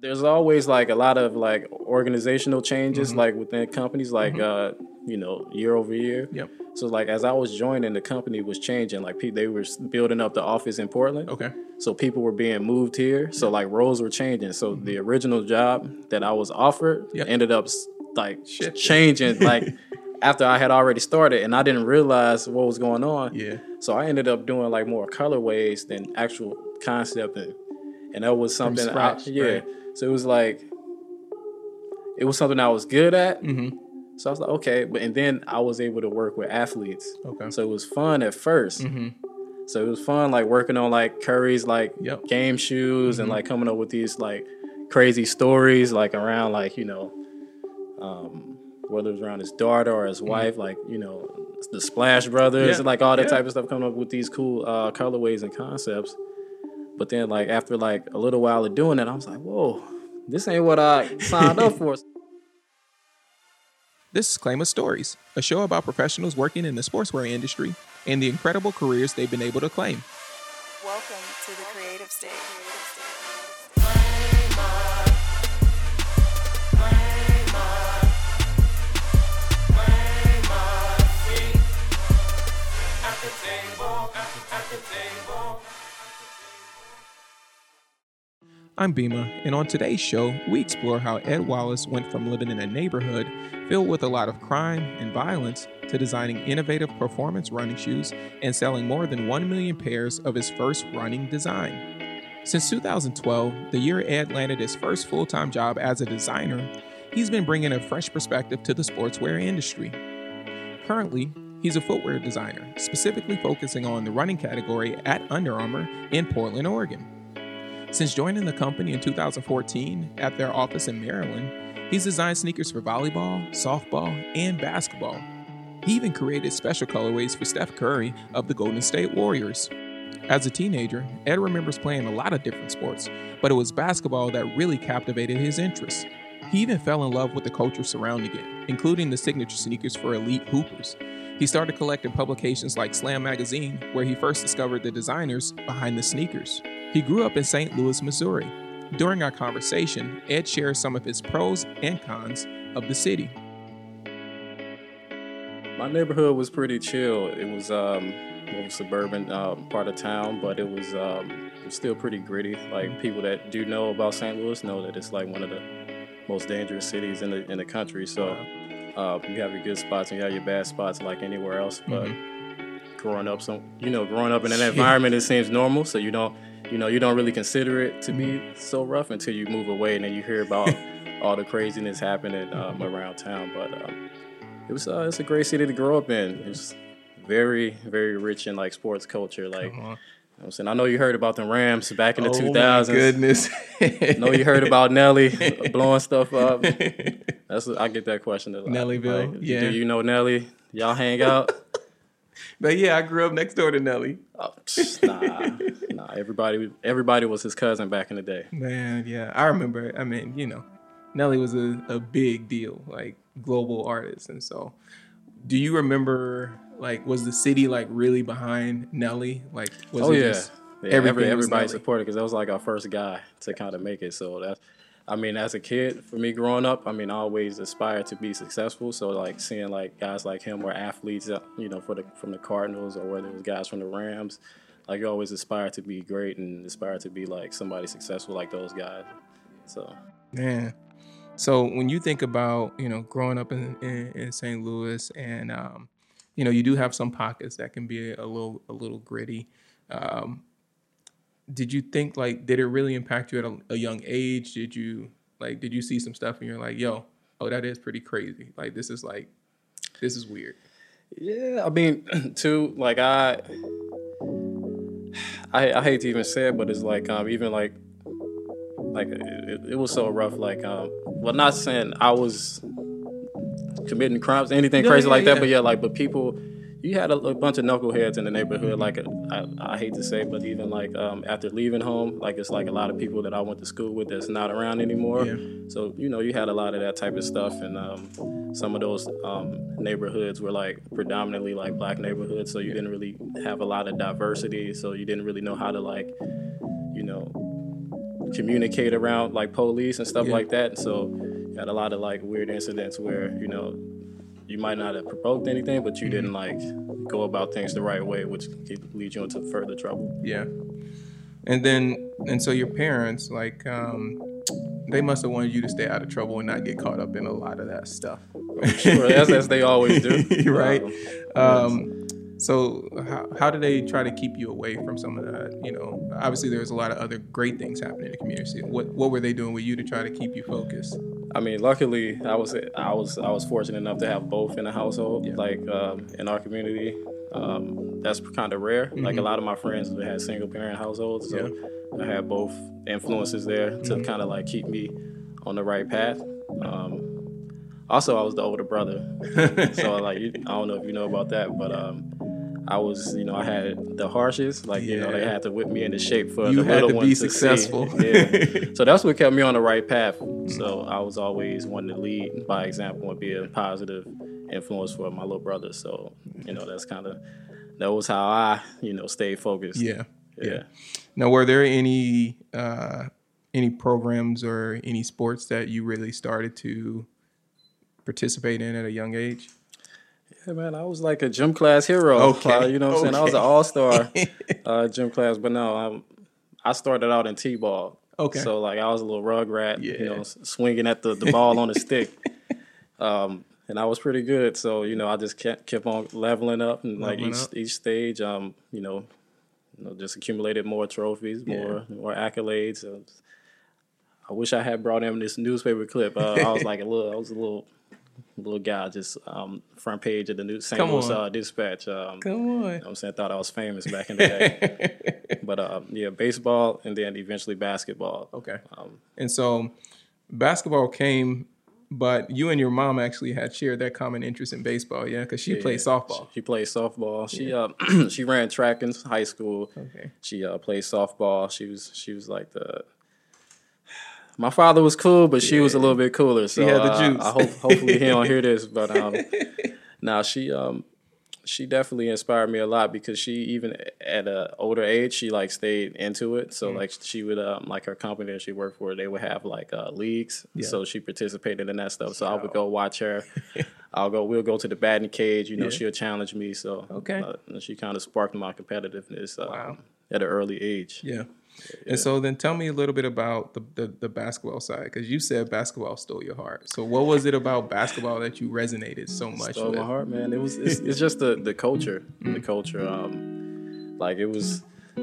There's always like a lot of like organizational changes, Mhm. like within companies, like Mhm. uh, you know, year over year. Yep. So like as I was joining, the company was changing. Like they were building up the office in Portland. Okay. So people were being moved here. So like roles were changing. So the original job that I was offered Mm-hmm. Yep. ended up like Shit. changing like after I had already started and I didn't realize what was going on. Yeah. So I ended up doing like more colorways than actual concept and and that was something I, yeah. right. So it was like it was something I was good at. Mm-hmm. So I was like, okay, but and then I was able to work with athletes. Okay. So it was fun at 1st Mm-hmm. So it was fun, like working on like Curry's like Yep. game shoes and Mhm. like coming up with these like crazy stories like around like you know, um, whether it was around his daughter or his wife, like you know, the Splash Brothers, Mm-hmm. Yeah. and like all that Yeah. type of stuff, coming up with these cool uh, colorways and concepts. But then like after like a little while of doing it, I was like, whoa, this ain't what I signed up for. This is Claim of Stories, a show about professionals working in the sportswear industry and the incredible careers they've been able to claim. Welcome to the creative state. I'm Bima, and on today's show, we explore how Ed Wallace went from living in a neighborhood filled with a lot of crime and violence to designing innovative performance running shoes and selling more than 1 million pairs of his first running design. Since 2012, the year Ed landed his first full time job as a designer, he's been bringing a fresh perspective to the sportswear industry. Currently, he's a footwear designer, specifically focusing on the running category at Under Armour in Portland, Oregon. Since joining the company in 2014 at their office in Maryland, he's designed sneakers for volleyball, softball, and basketball. He even created special colorways for Steph Curry of the Golden State Warriors. As a teenager, Ed remembers playing a lot of different sports, but it was basketball that really captivated his interest. He even fell in love with the culture surrounding it, including the signature sneakers for elite hoopers. He started collecting publications like Slam Magazine, where he first discovered the designers behind the sneakers. He grew up in St. Louis, Missouri. During our conversation, Ed shares some of his pros and cons of the city. My neighborhood was pretty chill. It was um, more of a suburban um, part of town, but it was um, it was still pretty gritty. Like people that do know about St. Louis know that it's like one of the most dangerous cities in the in the country. So uh, you have your good spots and you have your bad spots like anywhere else. But growing up, some you know, growing up in an environment, it seems normal. So you don't you know you don't really consider it to be so rough until you move away and then you hear about all the craziness happening um, around town. But um, it was uh, it's a great city to grow up in. It's very very rich in like sports culture. Like you know I'm saying, I know you heard about the Rams back in the Oh 2000s. my goodness. I know you heard about Nelly blowing stuff up. That's I get that question a lot. Nellyville, Like, yeah. Do you know Nelly? Y'all hang out? But yeah, I grew up next door to Nelly. Oh, nah, nah. Everybody, everybody was his cousin back in the day. Man, yeah, I remember. I mean, you know, Nelly was a, a big deal, like global artist, and so. Do you remember, like, was the city like really behind Nelly? Like, was oh it yeah, just yeah everything every, was everybody supported because that was like our first guy to kind of make it. So that's, I mean, as a kid, for me growing up, I mean, I always aspired to be successful. So like seeing like guys like him or athletes, uh, you know, for the from the Cardinals or whether it was guys from the Rams, like you always aspire to be great and aspire to be like somebody successful like those guys. So Man. So when you think about, you know, growing up in, in, in St. Louis and um, you know, you do have some pockets that can be a little a little gritty. Um, did you think like did it really impact you at a, a young age? Did you like did you see some stuff and you're like, yo, oh that is pretty crazy. Like this is like this is weird. Yeah, I mean, too, like I, I, I hate to even say it, but it's like um, even like, like it, it was so rough. Like, um, well, not saying I was committing crimes, anything Yeah, crazy yeah, like that, but yeah, like, but people, you had a, a bunch of knuckleheads in the neighborhood. Like, I, I hate to say, but even like um, after leaving home, like it's like a lot of people that I went to school with that's not around anymore. Yeah. So you know, you had a lot of that type of stuff, and um, some of those um, neighborhoods were like predominantly like black neighborhoods. So you didn't really have a lot of diversity. So you didn't really know how to like, you know, communicate around like police and stuff Yeah. like that. And so had a lot of like weird incidents where you know you might not have provoked anything, but you Mm-hmm. didn't like go about things the right way, which could lead you into further trouble. Yeah. And then, and so your parents, like, um, they must have wanted you to stay out of trouble and not get caught up in a lot of that stuff. Sure, as, as they always do, right? Um, Um, so how, how do they try to keep you away from some of that? You know, obviously there's a lot of other great things happening in the community. What what were they doing with you to try to keep you focused? I mean, luckily, I was I was I was fortunate enough to have both in the household. Yeah. Like um, in our community, um, that's kind of rare. Like a lot of my friends had single parent households, so I had both influences there to kind of like keep me on the right path. Um, also, I was the older brother, so like you, I don't know if you know about that, but um, I was you know I had the harshest. Like you know they had to whip me into shape for You the had little to be successful. Yeah. So that's what kept me on the right path. So I was always wanting to lead by example and be a positive influence for my little brother. So, you know, that's kind of, that was how I, you know, stayed focused. Yeah. Yeah. Now, were there any uh, any programs or any sports that you really started to participate in at a young age? Yeah, man, I was like a gym class hero. Okay. Uh, you know what I'm saying? I was an all star uh, gym class, but no, um, I started out in T ball. Okay. So, like, I was a little rug rat, you know, swinging at the, the ball on a stick. Um, and I was pretty good. So, you know, I just kept, kept on leveling up and like Leveling each, up. each stage, um, you know, you know, just accumulated more trophies, more more accolades. I wish I had brought in this newspaper clip. Uh, I was like a little, I was a little, little guy, just um, front page of the new St. Louis uh, Dispatch. Um, Come on. you know I'm saying? I thought I was famous back in the day. but uh, yeah, baseball and then eventually basketball. Okay. Um, And so basketball came, but you and your mom actually had shared that common interest in baseball, yeah? Because she played softball. She, she played softball. She uh, she ran track in high school. Okay. She uh, played softball. She was she was like the. My father was cool, but she was a little bit cooler. So had the uh, juice. I hope hopefully he don't hear this, but um, now she um she definitely inspired me a lot because she even at a older age she like stayed into it. Mm. So like she would um like her company that she worked for they would have like uh, leagues. So she participated in that stuff. So I would go watch her. I'll go. We'll go to the batting cage. You know, Yeah. she'll challenge me. So Okay. uh, she kind of sparked my competitiveness uh, Wow. at an early age. Yeah. And so then tell me a little bit about the, the, the basketball side, because you said basketball stole your heart. So what was it about basketball that you resonated so much Stole with? my heart, man. It was. It's, it's just the the culture. Mm. The culture. Um, like it was.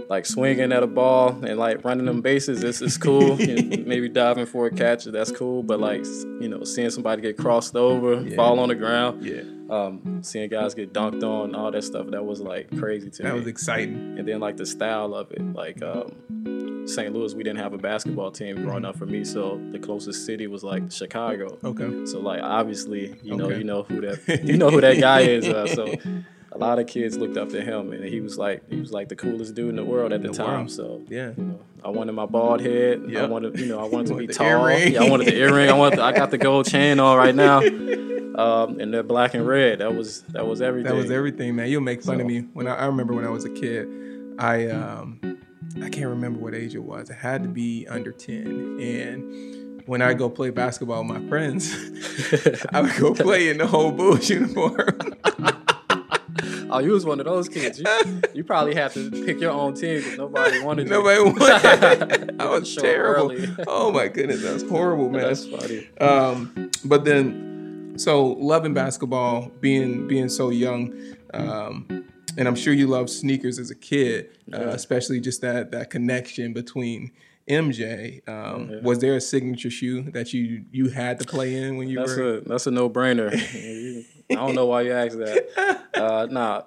Like swinging at a ball and like running them bases, this is cool. Maybe diving for a catch, that's cool. But like you know, seeing somebody get crossed over, fall on the ground, Yeah. Um, seeing guys get dunked on, all that stuff, that was like crazy to That me. That was exciting. and then like the style of it like um st louis we didn't have a basketball team growing up for me so the closest city was like chicago Okay. so like obviously you know Okay. you know who that you know who that guy is uh, so a lot of kids looked up to him and he was like he was like the coolest dude in the world at the, The time world. so Yeah. you know, I wanted my bald head. I wanted, you know, I wanted to be the tall. Yeah, I wanted the earring. I wanted. The, I got the gold chain on right now, um, and they're black and red. That was that was everything. That was everything, man. You'll make fun of me when I, I remember when I was a kid. I um I can't remember what age it was. It had to be under ten, and when I go play basketball with my friends, I would go play in the whole Bulls uniform. Oh, you was one of those kids. You, you probably had to pick your own team because nobody wanted you. Nobody wanted. I was terrible. early. Oh my goodness, that was horrible, man. That's funny. Um, but then, so loving basketball, being being so young, um, and I'm sure you loved sneakers as a kid, uh, especially just that that connection between MJ. Um, Was there a signature shoe that you you had to play in when you That's were? a that's a no brainer. I don't know why you asked that. Uh, nah,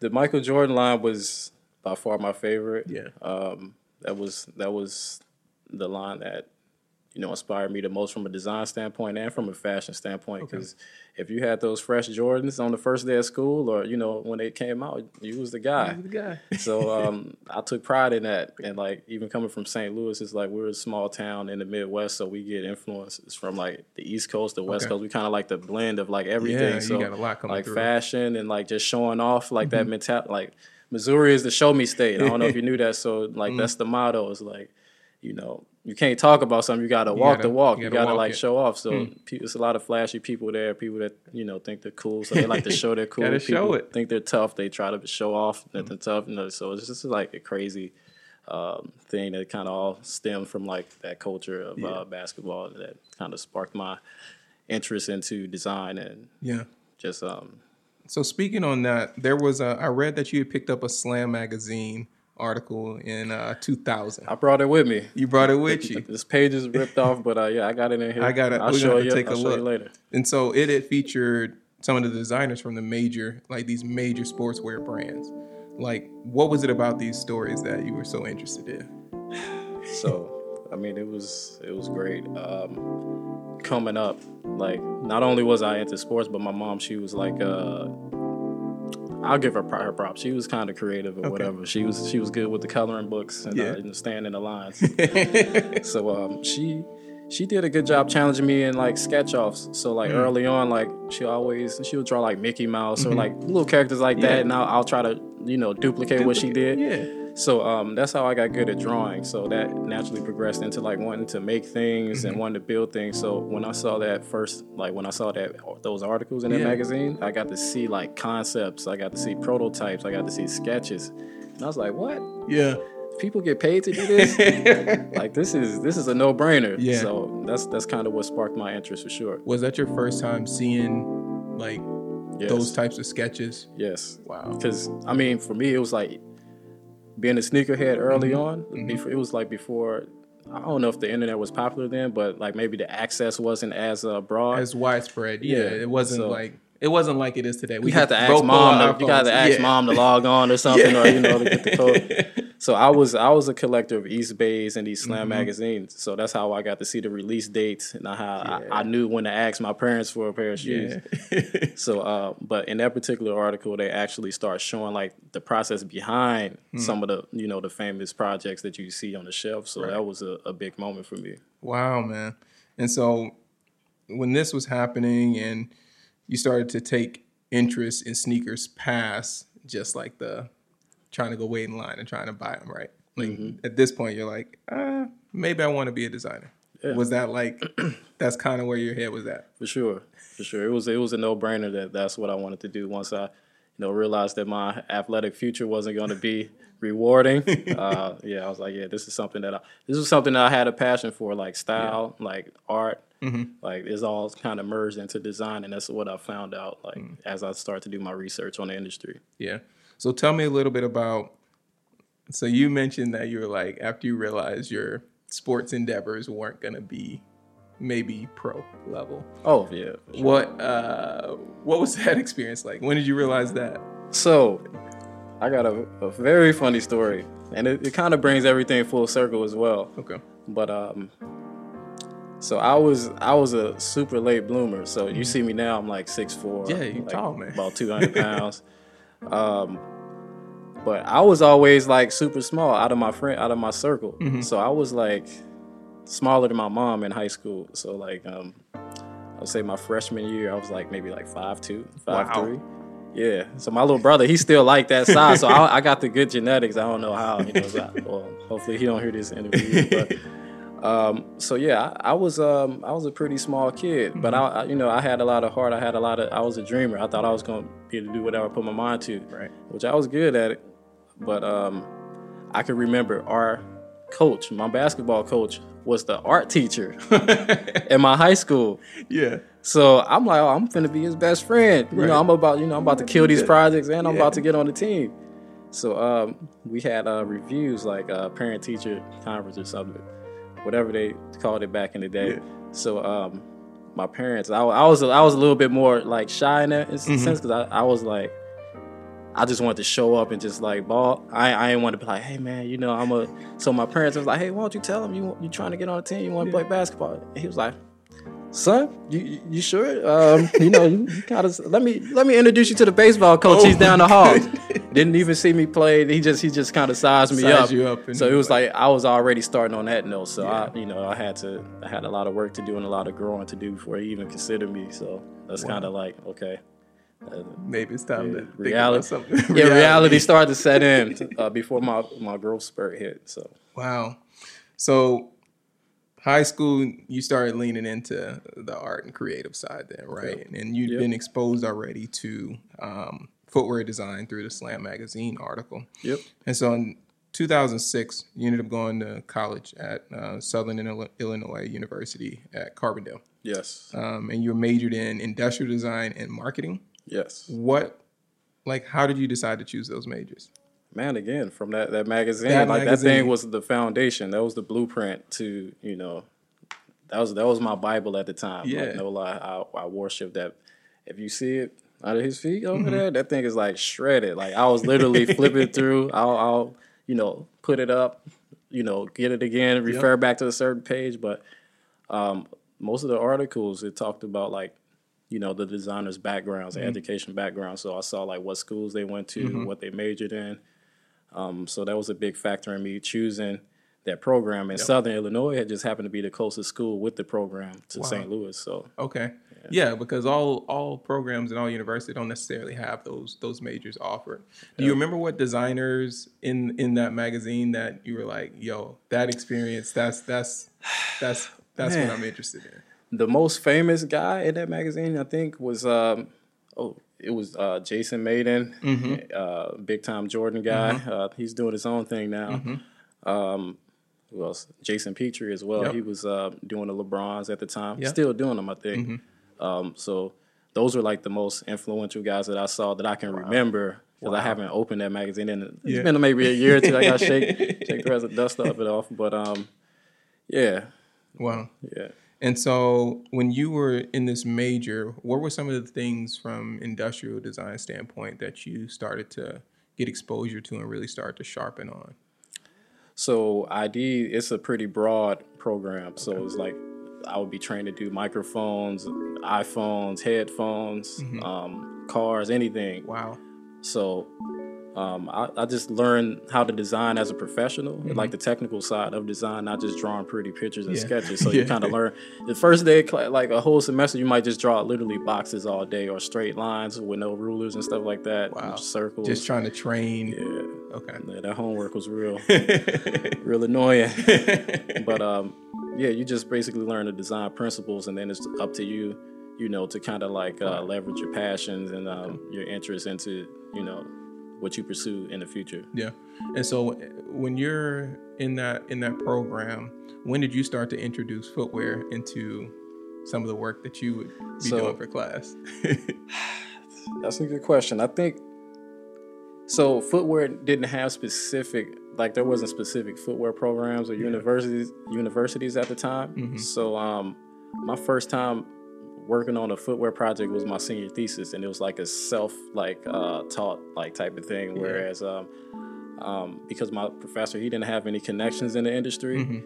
the Michael Jordan line was by far my favorite. Yeah. Um, that was that was the line that you know inspired me the most from a design standpoint and from a fashion standpoint. Because if you had those fresh Jordans on the first day of school, or you know when they came out, you was the guy. the guy. So um, I took pride in that, and like even coming from St. Louis, it's like we're a small town in the Midwest, so we get influences from like the East Coast, the West Okay. Coast. We kind of like the blend of like everything. Yeah, you so got a lot coming like through. Mm-hmm. fashion and like just showing off, like that mentality. Like Missouri is the show me state. I don't know if you knew that. So like Mm. that's the motto. Is like you know you can't talk about something. You gotta walk gotta- the walk. you gotta, walk like it. Hmm. show off. So pe- it's a lot of flashy people there. People that you know think they're cool, so they like to show they're cool. People show it. Hmm. Think they're tough. They try to show off that they're tough. You know, so it's just like a crazy um, thing that kind of all stemmed from like that culture of uh, basketball that kind of sparked my interest into design and Yeah. just um, So speaking on that, there was a, I read that you had picked up a Slam magazine article in uh, 2000. I brought it with me. You brought it with you. This page is ripped off, but uh, yeah, I got it in here. I got it. I'll We're show you. take I'll a show you look. later. And so it had featured some of the designers from the major, like these major sportswear brands. Like, what was it about these stories that you were so interested in? So, I mean, it was it was great. Um, coming up, like not only was I into sports, but my mom, she was like, uh, I'll give her her props. She was kind of creative or whatever. She was she was good with the coloring books and, Yeah. uh, and staying in the lines. so um, she she did a good job challenging me in like sketch offs. So like Mm. early on, like she always she would draw like Mickey Mouse or like little characters like Mm-hmm. Yeah. that, and I'll, I'll try to you know duplicate what she did. Yeah. So um, that's how I got good at drawing. So that naturally progressed into like wanting to make things Mm-hmm. and wanting to build things. So when I saw that first, like when I saw that those articles in that Yeah. magazine, I got to see like concepts. I got to see prototypes. I got to see sketches, and I was like, "What? Yeah. People get paid to do this? like this is this is a no brainer." Yeah. So that's that's kind of what sparked my interest for sure. Was that your first time seeing like Yes. those types of sketches? Yes. Wow. Because I mean, for me, it was like being a sneakerhead early Mm-hmm. on. Before it was like before. I don't know if the internet was popular then, but like maybe the access wasn't as uh, broad. As widespread. Yeah. Yeah, It wasn't so- like it wasn't like it is today. We you had to ask mom. To, you got to ask Yeah. mom to log on or something, or you know, to get the code. So I was I was a collector of East Bays and these Mm-hmm. Slam magazines. So that's how I got to see the release dates and how Yeah. I, I knew when to ask my parents for a pair of shoes. Yeah. So, uh, but in that particular article, they actually start showing like the process behind Hmm. some of the, you know, the famous projects that you see on the shelf. So that was a, a big moment for me. Wow, man. And so when this was happening and you started to take interest in sneakers past just like the trying to go wait in line and trying to buy them, right? Like Mm-hmm. at this point, you're like, uh, maybe I want to be a designer. Yeah. Was that like, that's kind of where your head was at? For sure, for sure. It was it was a no brainer that that's what I wanted to do. Once I, you know, realized that my athletic future wasn't going to be rewarding. uh, yeah, I was like, yeah, this is something that I this was something that I had a passion for, like style, like art. Like it's all kind of merged into design, and that's what I found out. Like as I started to do my research on the industry. Yeah. So tell me a little bit about. So you mentioned that you were like after you realized your sports endeavors weren't going to be maybe pro level. Oh yeah. sure. What uh what was that experience like? When did you realize that? So, I got a, a very funny story, and it, it kind of brings everything full circle as well. Okay. But um, so I was I was a super late bloomer. So you see me now, I'm like six four. Yeah, you like tall, man. About two hundred pounds. um, but I was always like super small out of my friend out of my circle. Mm-hmm. So I was like smaller than my mom in high school. So like um, I'll say my freshman year, I was like maybe like five two, five Wow. three. Yeah. So my little brother, he's still like that size. So I, I got the good genetics. I don't know how. You know. So I- well, hopefully he don't hear this interview. But um, so yeah, I, I was um, I was a pretty small kid, but I, I you know I had a lot of heart. I had a lot of. I was a dreamer. I thought I was gonna be able to do whatever I put my mind to. Right. Which I was good at it, but um, I can remember our coach, my basketball coach, was the art teacher in my high school. Yeah. So I'm like, oh, I'm finna be his best friend. You Right. know, I'm about, you know, I'm about to kill these projects and I'm Yeah. about to get on the team. So um, we had uh, reviews like uh, parent teacher conference or something, whatever they called it back in the day. Yeah. So um, my parents, I, I was I was a little bit more like shy in that Mm-hmm. sense because I, I was like. I just wanted to show up and just like ball. I I didn't want to be like, hey man, you know I'm a. So my parents was like, hey, why don't you tell him you you trying to get on the team? You want to Yeah. play basketball? And he was like, son, you you- sure? Um, you know, you, you kind of let me let me introduce you to the baseball coach. Oh He's down the hall. Didn't even see me play. He just he just kind of sized me Sized up. you up so it was was like I was already starting on that note. So Yeah. I you know I had to I had a lot of work to do and a lot of growing to do before he even considered me. So that's kind of like okay. Uh, Maybe it's time yeah, to reality, about something. yeah, reality started to set in uh, before my my growth spurt hit. So Wow. So high school, you started leaning into the art and creative side then, right? Yep. And you'd Yep. been exposed already to um, footwear design through the Slam magazine article. Yep. And so in 2006, you ended up going to college at uh, Southern Illinois University at Carbondale. Yes. Um, and you majored in industrial design and marketing. Yes. What, like, how did you decide to choose those majors? Man, again, from that, that magazine, That like that thing was the foundation. That was the blueprint to, you know, that was that was my Bible at the time. Yeah. Like, no lie, I, I worship that. If you see it under his feet over Mm-hmm. there, that thing is like shredded. Like I was literally flipping through. I'll, I'll, you know, put it up, you know, get it again, refer back to a certain page. But um, most of the articles it talked about like you know the designers backgrounds Mm-hmm. education backgrounds so i saw like what schools they went to what they majored in. Um, so that was a big factor in me choosing that program. And southern illinois had just happened to be the closest school with the program to st louis so. Okay. Yeah, because all all programs and all universities don't necessarily have those those majors offered. Do you remember what designers in in that magazine that you were like, "Yo, that experience, that's that's that's that's what I'm interested in." The most famous guy in that magazine i think was um, oh it was uh, jason mayden uh, big time jordan guy. Uh, he's doing his own thing now. Um, who else? Jason petrie as well. Yep. he was uh, doing the lebrons at the time. Yep. still doing them i think. Um, so those were like the most influential guys that i saw that i can remember because i haven't opened that magazine in it's Yeah. been maybe a year or two i gotta shake shake the rest of the dust of it off but um, yeah. Wow. yeah And so, when you were in this major, what were some of the things from industrial design standpoint that you started to get exposure to and really start to sharpen on? So ID, it's a pretty broad program. So it's like I would be trained to do microphones, iPhones, headphones, um, cars, anything. Wow. So um, I, I just learned how to design as a professional, like the technical side of design, not just drawing pretty pictures and Yeah. sketches. So Yeah. you kind of learn the first day, like a whole semester, you might just draw literally boxes all day or straight lines with no rulers and stuff like that. Wow. Circles. Just trying to train. yeah. Okay. Yeah, that homework was real, real annoying. but um, yeah, you just basically learn the design principles, and then it's up to you, you know, to kind of like uh, leverage your passions and um, your interests into, you know, what you pursue in the future. Yeah. And so when you're in that in that program, when did you start to introduce footwear into some of the work that you would be So- doing for class? That's a good question. I think so. Footwear didn't have specific, like there wasn't specific footwear programs or universities universities at the time. So um, my first time working on a footwear project was my senior thesis, and it was like a self like uh, taught like type of thing. Whereas um, um, because my professor he didn't have any connections in the industry.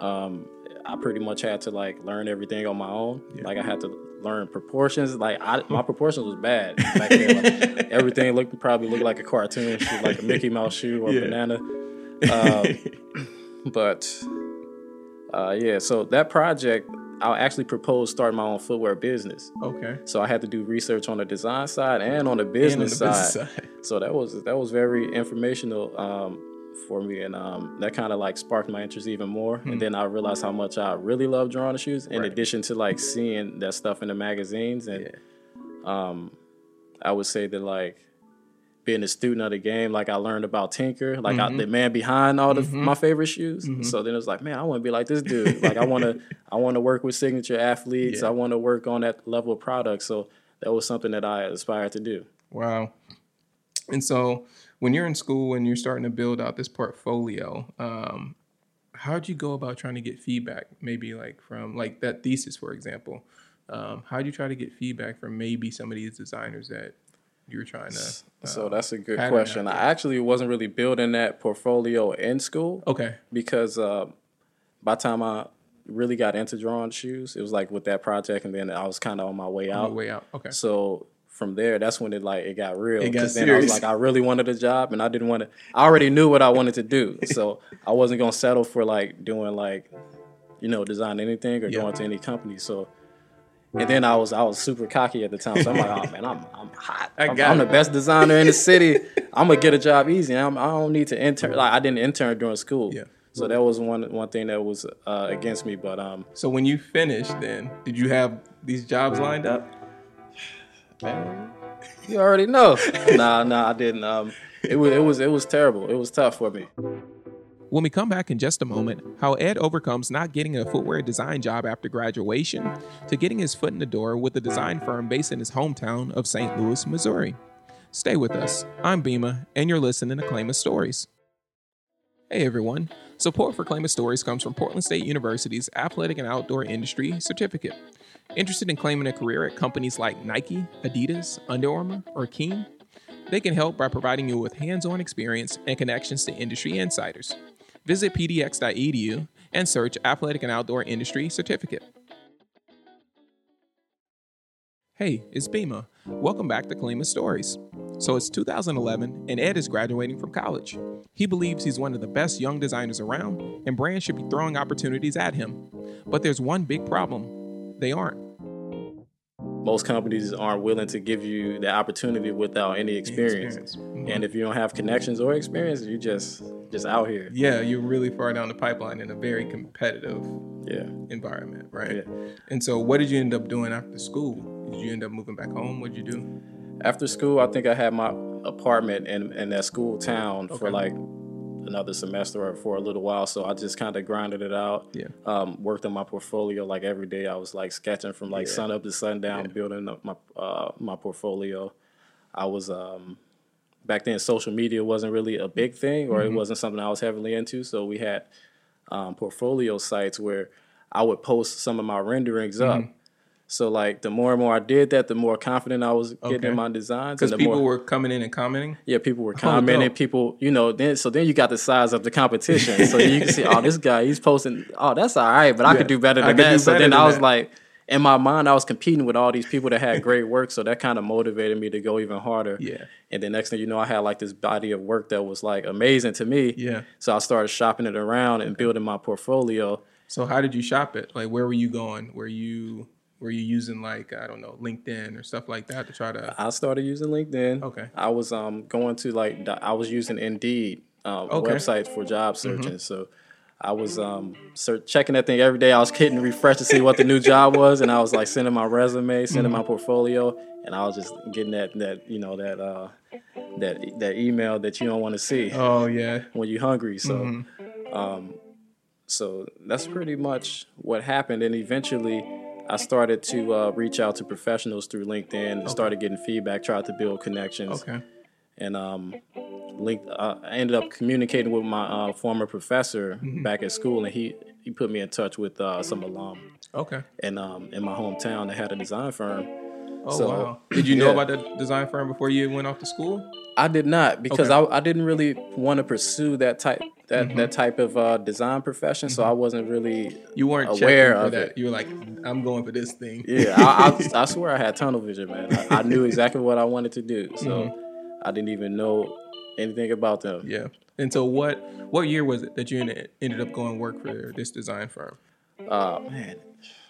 Um, I pretty much had to like learn everything on my own. Like I had to learn proportions. Like I, my proportions was bad back then. Like, everything looked probably looked like a cartoon shoe, like a Mickey Mouse shoe or Yeah. banana. Um, but uh, yeah, so that project, I actually proposed starting my own footwear business. okay. So I had to do research on the design side and on the And on business, the side. business side. So that was that was very informational um, for me, and um, that kind of like sparked my interest even more. And then I realized how much I really love drawing the shoes, in Right. addition to like seeing that stuff in the magazines. And um, I would say that like being a student of the game, like I learned about Tinker, like I, the man behind all the my favorite shoes. So then it was like, man, I want to be like this dude. like I want to, I want to work with signature athletes. Yeah. I want to work on that level of product. So that was something that I aspired to do. Wow. And so when you're in school and you're starting to build out this portfolio, um, how'd you go about trying to get feedback? Maybe like from like that thesis, for example. Um, how'd you try to get feedback from maybe some of these designers that you were trying to? uh, So that's a good question. I actually wasn't really building that portfolio in school okay. because uh, by the time I really got into drawing shoes, it was like with that project, and then I was kind of on my way out. way out. Okay. So from there, that's when it like it got real. It got then I was like, I really wanted a job, and I didn't want to. I already knew what I wanted to do, so I wasn't gonna settle for like doing like, you know, design anything or Yeah. going to any company. So. And then I was I was super cocky at the time, so I'm like, oh man, I'm I'm hot. I I'm, got I'm it. the best designer in the city. I'm gonna get a job easy. I'm, I don't need to intern. Like I didn't intern during school, Yeah. So that was one one thing that was uh, against me. But um, So when you finished, then did you have these jobs lined up? man, you already know. nah, nah, I didn't. Um, it was it was it was terrible. It was tough for me. When we come back in just a moment, how Ed overcomes not getting a footwear design job after graduation to getting his foot in the door with a design firm based in his hometown of St. Louis, Missouri. Stay with us. I'm Bima, and you're listening to Claim of Stories. Hey everyone. Support for Claim of Stories comes from Portland State University's Athletic and Outdoor Industry Certificate. Interested in claiming a career at companies like Nike, Adidas, Under Armour, or Keen? They can help by providing you with hands on experience and connections to industry insiders. Visit pdx.edu and search Athletic and Outdoor Industry Certificate. Hey, it's Bima. Welcome back to Kalima Stories. So it's 2011 and Ed is graduating from college. He believes he's one of the best young designers around and brands should be throwing opportunities at him. But there's one big problem they aren't. Most companies aren't willing to give you the opportunity without any experience. experience. Mhm. And if you don't have connections or experience, you just just out here. Yeah, you're really far down the pipeline in a very competitive Yeah. environment, right? Yeah. And so, what did you end up doing after school? Did you end up moving back home? What'd you do? After school, I think I had my apartment in, in that school town for like another semester or for a little while. So I just kind of grinded it out. Yeah. Um, worked on my portfolio like every day. I was like sketching from like Yeah. sun up to sundown, Yeah. building up my uh, my portfolio. I was um, back then social media wasn't really a big thing, or Mm-hmm. it wasn't something I was heavily into. So we had um, portfolio sites where I would post some of my renderings up. Mm-hmm. So like the more and more I did that, the more confident I was getting Okay. in my designs. Because and the people more, were coming in and commenting. yeah, people were Oh, commenting. dope. People, you know, then so then you got the size of the competition. so you can see, oh, this guy, he's posting. Oh, that's all right, but I Yeah, could do better I than that. So then I was that. like, in my mind, I was competing with all these people that had great work. So that kind of motivated me to go even harder. Yeah. And the next thing you know, I had like this body of work that was like amazing to me. Yeah. So I started shopping it around and building my portfolio. So, how did you shop it? Like, where were you going? Were you were you using like I don't know LinkedIn or stuff like that to try to? I started using LinkedIn. Okay. I was um going to like I was using Indeed um, Okay. Mm-hmm. for job searching. So I was um search, checking that thing every day. I was hitting refresh to see what the new job was, and I was like sending my resume, sending Mm-hmm. my portfolio, and I was just getting that that you know that uh that that email that you don't want to see Oh yeah. when you're hungry. So Mm-hmm. um so that's pretty much what happened, and eventually. I started to uh, reach out to professionals through LinkedIn and started getting feedback, tried to build connections Okay. and um, linked. Uh, I ended up communicating with my uh, former professor Mm-hmm. back at school, and he he put me in touch with uh, some alum Okay. And um, in my hometown they had a design firm. Oh So, wow. Did you know yeah. about the design firm before you went off to school? I did not because Okay. I, I didn't really want to pursue that type that Mm-hmm. that type of uh, design profession, so I wasn't really. You weren't Aware of that. it. You were like, I'm going for this thing. Yeah, I, I, I swear I had tunnel vision, man. I, I knew exactly what I wanted to do, so Mm-hmm. I didn't even know anything about them. Yeah. And so, what what year was it that you ended up going work for this design firm? Uh, man,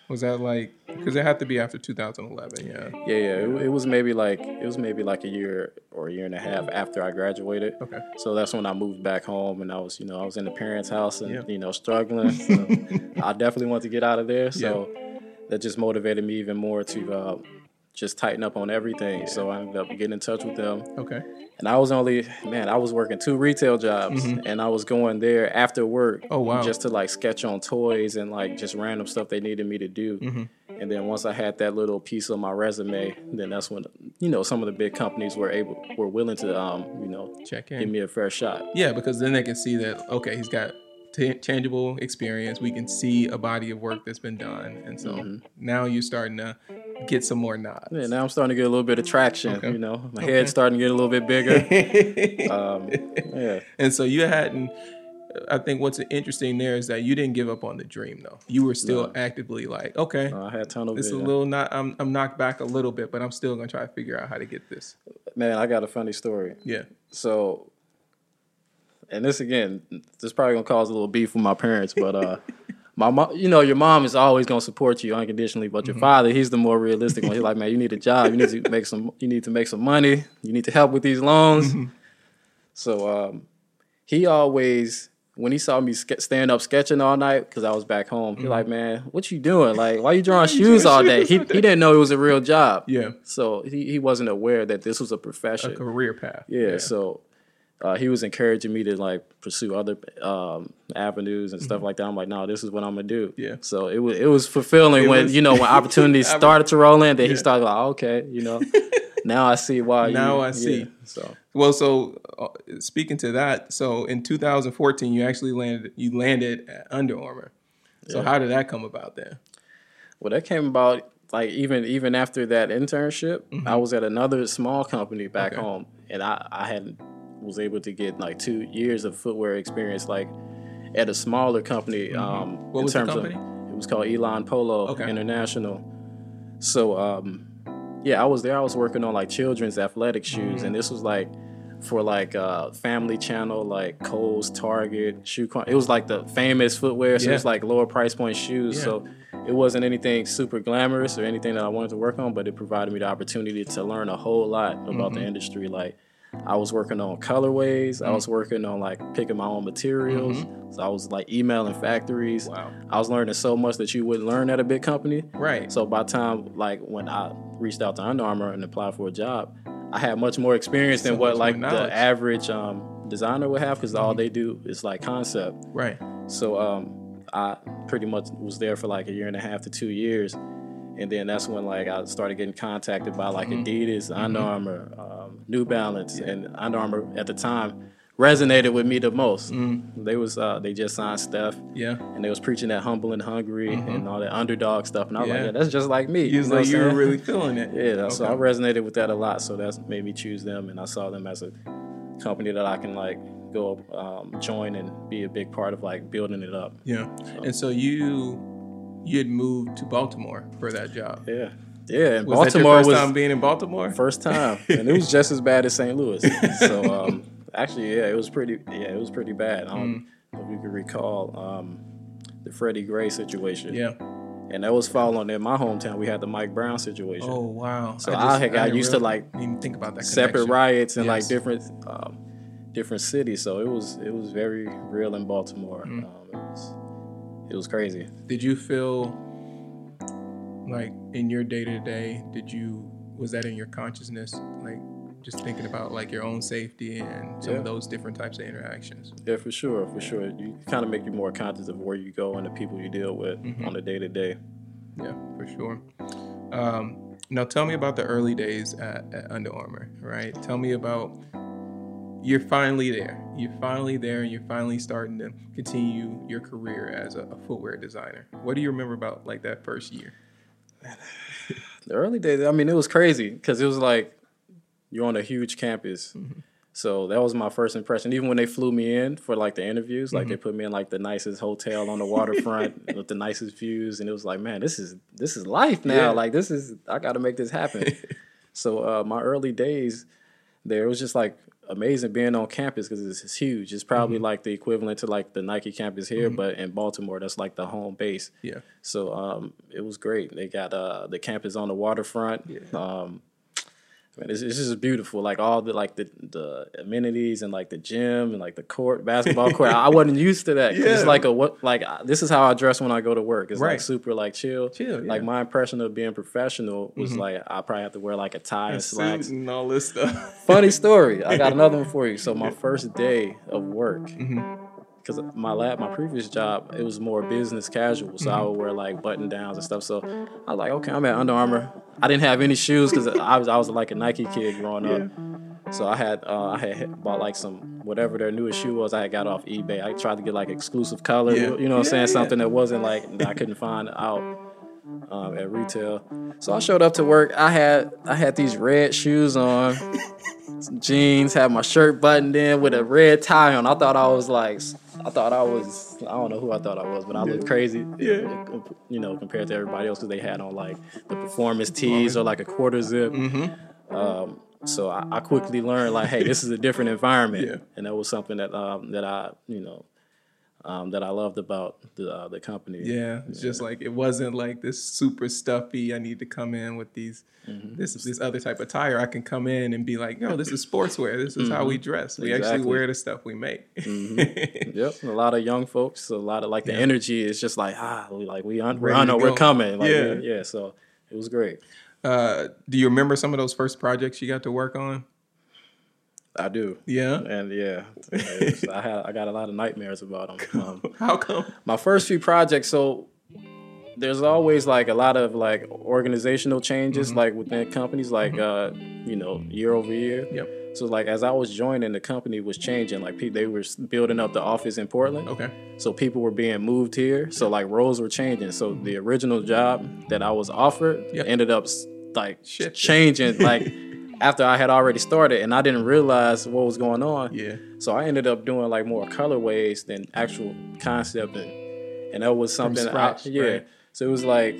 Was that like because it had to be after 2011? Yeah. Yeah, yeah. It, it was maybe like it was maybe like a year or a year and a half after I graduated. Okay. So that's when I moved back home, and I was, you know, I was in the parents' house and Yeah. you know struggling. So I definitely wanted to get out of there. So that just motivated me even more to uh, just tighten up on everything. So I ended up getting in touch with them, Okay. and I was only man, I was working two retail jobs, and I was going there after work. Mm-hmm. Oh, wow. Just to like sketch on toys and like just random stuff they needed me to do. Mm-hmm. And then once I had that little piece of my resume, then that's when you know some of the big companies were able were willing to um you know Check in, give me a fair shot. Yeah, because then they can see that okay, he's got t- tangible experience. We can see a body of work that's been done, and so now you're starting to get some more nods. Yeah, now I'm starting to get a little bit of traction. Okay. You know, my Okay. head's starting to get a little bit bigger. um, yeah, And so you hadn't. I think what's interesting there is that you didn't give up on the dream though. You were still No. actively like, okay, I had tunnel it's a little not. I'm I'm knocked back a little bit, but I'm still gonna try to figure out how to get this. Man, I got a funny story. Yeah. So, and this again, this probably gonna cause a little beef with my parents, but uh, my mom, you know, your mom is always gonna support you unconditionally, but your mm-hmm. father, he's the more realistic one. He's like, man, you need a job, you need to make some, you need to make some money, you need to help with these loans. Mm-hmm. So, um, he always when he saw me ske- stand up sketching all night because I was back home, he's mm-hmm. like, man, what you doing? Like, why you drawing shoes all day? He, he didn't know it was a real job. Yeah. So he, he wasn't aware that this was a profession, A career path. Yeah, so uh, he was encouraging me to like pursue other um, avenues and stuff like that. I'm like, no, this is what I'm gonna do. Mm-hmm. Yeah. So it was it was fulfilling It when was- you know when opportunities started to roll in. That Yeah. he started like, okay, you know, now I see why. Now you, I see. yeah, so Well, so uh, speaking to that, so in 2014, you actually landed you landed at Under Armour. So how did that come about then? well, that came about like even even after that internship, I was at another small company back Mm-hmm. Okay. home, and I I had was able to get like two years of footwear experience like at a smaller company. Um, Mm-hmm. What in was the terms company? of it was called Elan Polo Okay. International. So um, yeah, I was there. I was working on like children's athletic shoes, Mm-hmm. and this was like for like uh family channel like Kohl's, Target, Shoe Con- It was like the famous footwear, so Yeah. it was like lower price point shoes. Yeah. So it wasn't anything super glamorous or anything that I wanted to work on, but it provided me the opportunity to learn a whole lot about Mm-hmm. the industry. Like I was working on colorways, I Mm. was working on like picking my own materials. So I was like emailing factories. Mm-hmm. Wow. I was learning so much that you wouldn't learn at a big company. Right. So by the time like when I reached out to Under Armour and applied for a job, I had much more experience than So what like. Mm-hmm. the average um, designer would have because all they do is like concept. right. So um, I pretty much was there for like a year and a half to two years, and then that's when like I started getting contacted by like Adidas, Under Armour, um, New Balance, and Under Armour at the time resonated with me the most. They was uh, they just signed Steph, Yeah. and they was preaching that humble and hungry and all that underdog stuff, and I was Yeah. like, yeah, that's just like me. You know like you were really feeling it. Yeah, so I resonated with that a lot. So that's made me choose them, and I saw them as a company that I can like go um, join and be a big part of like building it up. Yeah. And so you you had moved to Baltimore for that job. Yeah, yeah. And Was Baltimore that your first was time being in Baltimore? first time, and it was just as bad as St. Louis. So um, actually, yeah, it was pretty. Yeah, it was pretty bad. I don't know if you can recall um, the Freddie Gray situation. yeah. and that was following in my hometown. We had the Mike Brown situation. Oh wow. So I had got didn't used to, like, even think about that separate connection. riots in like different um, different cities. So it was it was very real in Baltimore. Mm. It was it was crazy. Did you feel like in your day to day? Did you was that in your consciousness, like just thinking about like your own safety and some Yeah. of those different types of interactions? Yeah, for sure, for sure. You kind of make you more conscious of where you go and the people you deal with Mm-hmm. on a day to day. Yeah, for sure. Um, now, tell me about the early days at, at Under Armour. Right? Tell me about you're finally there. You're finally there, and you're finally starting to continue your career as a, a footwear designer. What do you remember about like that first year? The early days, I mean, it was crazy because it was like you're on a huge campus. Mm-hmm. So that was my first impression. Even when they flew me in for like the interviews, like Mm-hmm. they put me in like the nicest hotel on the waterfront with the nicest views, and it was like, man, this is this is life now. Yeah. Like this is I got to make this happen. so uh, my early days there it was just like amazing being on campus because it's, it's huge. It's probably Mm-hmm. like the equivalent to like the Nike campus here, but in Baltimore, that's like the home base. Yeah. So um, it was great. They got uh, the campus on the waterfront. Um, man, it's, it's just beautiful. Like all the like the the amenities and like the gym and like the court, basketball court. I wasn't used to that. 'cause It's like a what like this is how I dress when I go to work. It's Right. like super like chill. Chill, Like my impression of being professional was mm-hmm. like I probably have to wear like a tie and Suit slacks. and all this stuff. Funny story. I got another one for you. So my first day of work, mm-hmm. Because my lab, my previous job, it was more business casual. So I would wear like button downs and stuff. So I was like, okay, I'm at Under Armour. I didn't have any shoes because I was I was like a Nike kid growing up. So I had uh, I had bought like some whatever their newest shoe was. I had got off eBay. I tried to get like exclusive color. Yeah. You know what I'm saying? yeah. Something that wasn't like I couldn't find out um, at retail. So I showed up to work. I had I had these red shoes on, some jeans, had my shirt buttoned in with a red tie on. I thought I was like, I thought I was, I don't know who I thought I was, but I looked crazy, Yeah. you know, compared to everybody else because they had on like the performance tees or like a quarter zip. Mm-hmm. Um, so I, I quickly learned like, hey, this is a different environment, Yeah. and that was something that um, that I, you know, um, that I loved about the uh, the company. Yeah, it's just like it wasn't like this super stuffy. I need to come in with these Mm-hmm. this this other type of tire. I can come in and be like, no, this is sportswear. This is how we dress. We actually Mm-hmm. Wear the stuff we make. Yep, a lot of young folks. A lot of like the Yeah. energy is just like ah, we like we un- we Ready to know we're coming. Like, Yeah. yeah, yeah. So it was great. uh, do you remember some of those first projects you got to work on? I do. Yeah. And yeah, was- I had I got a lot of nightmares about them. Um, How come? my first few projects, so there's always like a lot of like organizational changes Mm-hmm. like within companies, like uh, you know, year over year. Yep. So like as I was joining, the company was changing. Like pe- they were building up the office in Portland. Okay. So people were being moved here. So like roles were changing. So the original job that I was offered Yep. ended up like changing like after I had already started and I didn't realize what was going on. Yeah. So I ended up doing like more colorways than actual concept and and that was something scratch, I, yeah. right. So it was like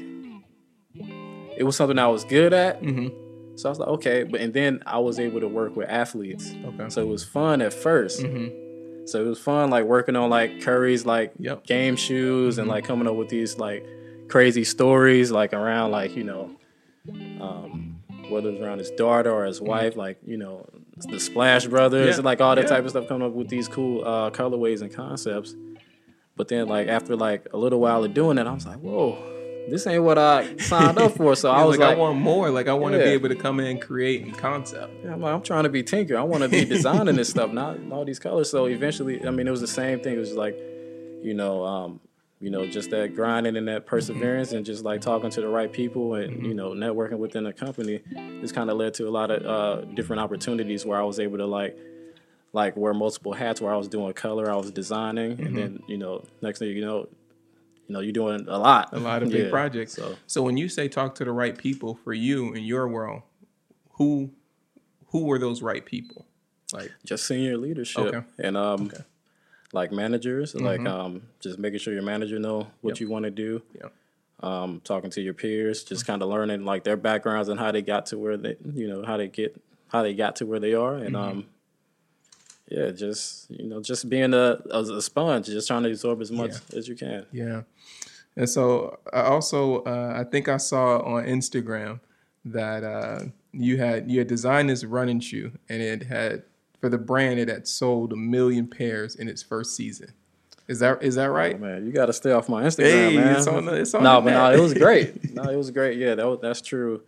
it was something I was good at. Mm-hmm. So I was like, okay, but and then I was able to work with athletes. Okay. So it was fun at 1st Mm-hmm. So it was fun, like working on like Curry's like Yep. Mm-hmm. game shoes and like coming up with these like crazy stories, like around like you know, um, whether it's around his daughter or his wife, like you know, the Splash Brothers Mm-hmm. Yeah. and like all that Yeah. type of stuff, coming up with these cool uh, colorways and concepts. But then like after like a little while of doing it, I was like, whoa, this ain't what I signed up for. So I was like, like, I want more. Like I want to be able to come in and create and concept. Yeah, I'm like, I'm trying to be Tinker. I want to be designing this stuff, not all these colors. So eventually, I mean, it was the same thing. It was like, you know, um, you know, just that grinding and that perseverance, and just like talking to the right people, and you know, networking within the company. This kind of led to a lot of uh, different opportunities where I was able to like, like wear multiple hats. Where I was doing color, I was designing, and then you know, next thing you know, you know, you're doing a lot, A lot of big Yeah. projects. So So when you say talk to the right people for you in your world, who who were those right people? Like just senior leadership Okay. and um Okay. like managers like um just making sure your manager know what Yep. you want to do yeah. um talking to your peers just kind of learning like their backgrounds and how they got to where they you know how they get how they got to where they are and um yeah just you know just being a, a, a sponge just trying to absorb as much as you can. Yeah. And so I also uh, I think I saw on Instagram that uh, you had you had designed this running shoe and it had for the brand it had sold a million pairs in its first season. Is that is that right? man you got to stay off my instagram Hey, man. it's on the- it's on no but no it was great. No it was great. Yeah that was, that's true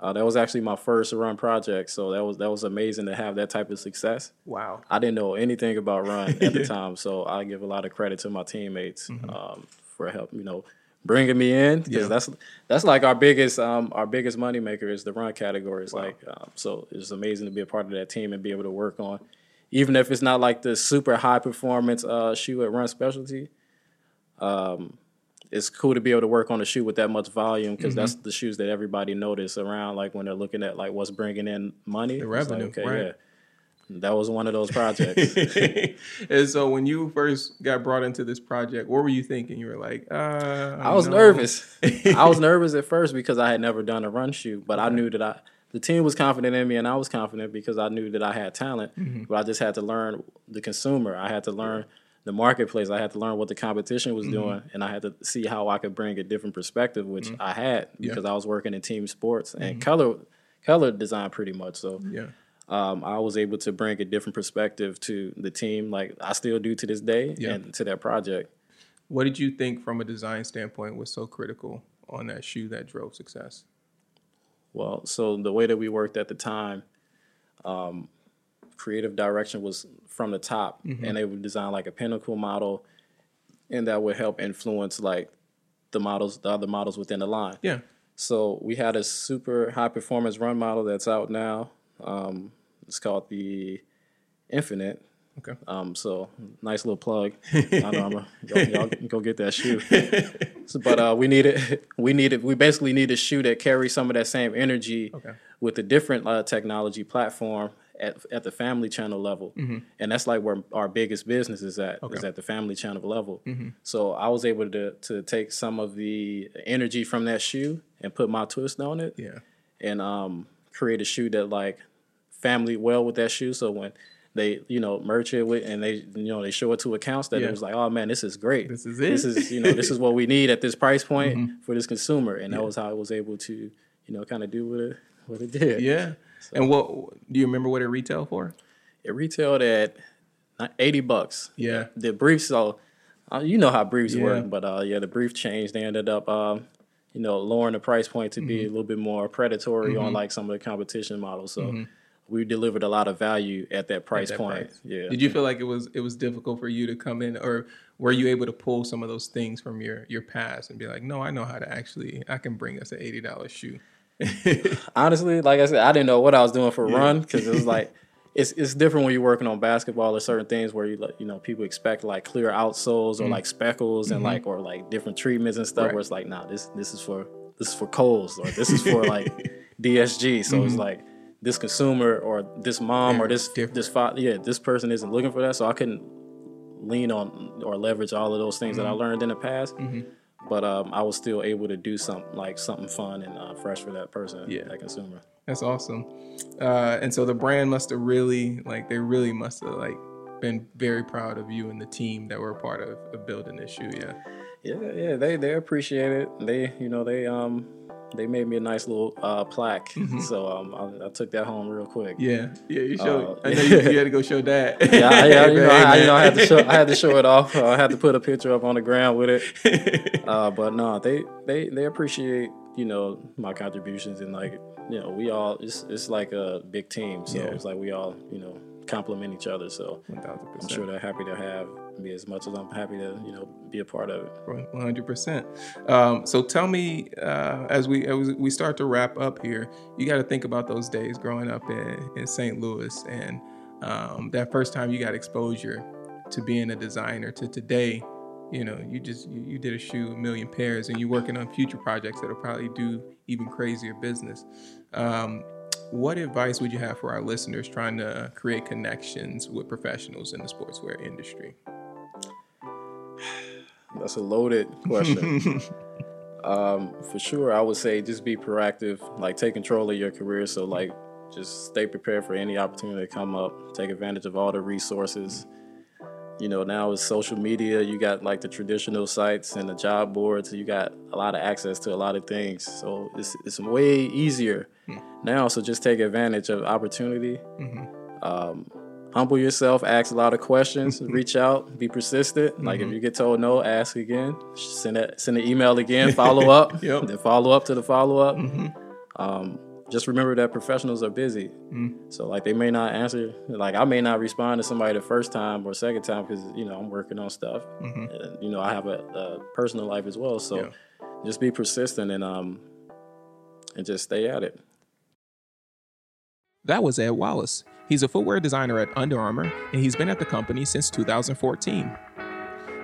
uh, that was actually my first run project so that was that was amazing to have that type of success Wow. I didn't know anything about run at the time, so I give a lot of credit to my teammates um, for help. You know, bringing me in because Mm-hmm. Yeah. that's that's like our biggest um, our biggest money maker is the run categories. Like, um, so it's amazing to be a part of that team and be able to work on, even if it's not like the super high performance uh, shoe at Run Specialty. Um, it's cool to be able to work on a shoe with that much volume because Mm-hmm. that's the shoes that everybody notice around, like when they're looking at like what's bringing in money, The It's like, revenue, okay, right. yeah. That was one of those projects. and so when you first got brought into this project, what were you thinking? You were like, uh, I was know. nervous. I was nervous at first because I had never done a run shoot, but I knew that I the team was confident in me and I was confident because I knew that I had talent. Mm-hmm. But I just had to learn the consumer. I had to learn the marketplace. I had to learn what the competition Mm-hmm. was doing and I had to see how I could bring a different perspective, which I had because I was working in team sports Mm-hmm. and color color design pretty much. So Yeah. um, I was able to bring a different perspective to the team, like I still do to this day, Yeah. and to that project. What did you think from a design standpoint was so critical on that shoe that drove success? Well, so the way that we worked at the time, um, creative direction was from the top, and they would design like a pinnacle model, and that would help influence like the models, the other models within the line. Yeah. So we had a super high performance run model that's out now. Um, it's called the Infinite. Okay. Um, so nice little plug. I know I'm a, y'all, y'all go get that shoe. So, but uh, we needed, we needed, we basically need a shoe that carries some of that same energy Okay. with a different uh, technology platform at at the family channel level, and that's like where our biggest business is at is at the family channel level. So I was able to to take some of the energy from that shoe and put my twist on it Yeah. and um, create a shoe that like family well with that shoe. So when they you know merch it with and they you know they show it to accounts that Yeah. it was like oh man this is great This is it this is you know this is what we need at this price point Mhm. for this consumer and Yeah. that was how I was able to you know kind of do what it what it did Yeah. And what do you remember what it retail for? it retailed at 80 bucks Yeah. the briefs so uh, you know how briefs Yeah. work but uh yeah the brief changed they ended up um you know lowering the price point to Mm-hmm. be a little bit more predatory on like some of the competition models so Mm-hmm. we delivered a lot of value at that price that point price. yeah Did you feel like it was it was difficult for you to come in, or were you able to pull some of those things from your your past and be like, no, I know how to actually, I can bring us an eighty dollars shoe. honestly, like I said, I didn't know what I was doing for a run because it was like it's it's different when you're working on basketball. or certain things where you like you know people expect like clear outsoles or like speckles and like or like different treatments and stuff. Mm. Mm-hmm. Right. Where it's like, nah, this this is for this is for Kohl's or this is for like DSG. So it's like this consumer or this mom They're or this different. this yeah this person isn't looking for that. So I couldn't lean on or leverage all of those things that I Mm-hmm. learned in the past. But um, I was still able to do something like something fun and uh, fresh for that person, Yeah. that consumer. That's awesome. Uh, and so the brand must have really like they really must have like been very proud of you and the team that were a part of, of building this shoe. Yeah. Yeah, yeah, they they appreciate it. They, you know, they um they made me a nice little uh, plaque, so um I, I took that home real quick. Yeah. Yeah. You showed. Uh, I know you, you had to go show that. Yeah, I, yeah, you know, I, you know, I had to show, I had to show it off. Uh, I had to put a picture up on the ground with it. Uh, but no, they, they, they appreciate, you know, my contributions and like, you know, we all, it's, it's like a big team. So Yeah. it's like we all, you know, complement each other. So thousand I'm sure they're happy to have me as much as I'm happy to, you know, be a part of it. One hundred percent. Um, so tell me, uh, as we as we start to wrap up here, you got to think about those days growing up in, in St. Louis and um, that first time you got exposure to being a designer to today. You know, you just you, you did a shoe a million pairs, and you're working on future projects that'll probably do even crazier business. Um, what advice would you have for our listeners trying to create connections with professionals in the sportswear industry? That's a loaded question. um, for sure, I would say just be proactive, like take control of your career. So, like, just stay prepared for any opportunity to come up. Take advantage of all the resources. You know, now with social media, you got like the traditional sites and the job boards. You got a lot of access to a lot of things. So it's it's way easier now. So just take advantage of opportunity. Um, humble yourself, ask a lot of questions, reach out, be persistent. Like if you get told no, ask again. Send a, send an email again, follow up, Yep. then follow up to the follow up. Um, just remember that professionals are busy, so like they may not answer. Like I may not respond to somebody the first time or second time because you know I'm working on stuff, and you know I have a, a personal life as well. So Yeah. just be persistent and um and just stay at it. That was Ed Wallace. He's a footwear designer at Under Armour, and he's been at the company since 2014.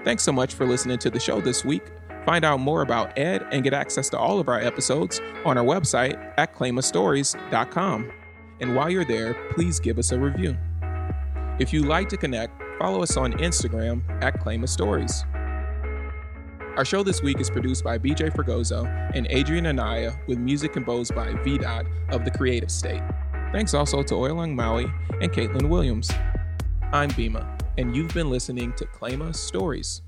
Thanks so much for listening to the show this week. Find out more about Ed and get access to all of our episodes on our website at claimastories.com. And while you're there, please give us a review. If you'd like to connect, follow us on Instagram at claimastories. Our show this week is produced by BJ Fragoso and Adrian Anaya with music composed by VDOT of The Creative State. Thanks also to Oilang Maui and Caitlin Williams. I'm Bima, and you've been listening to Claima Stories.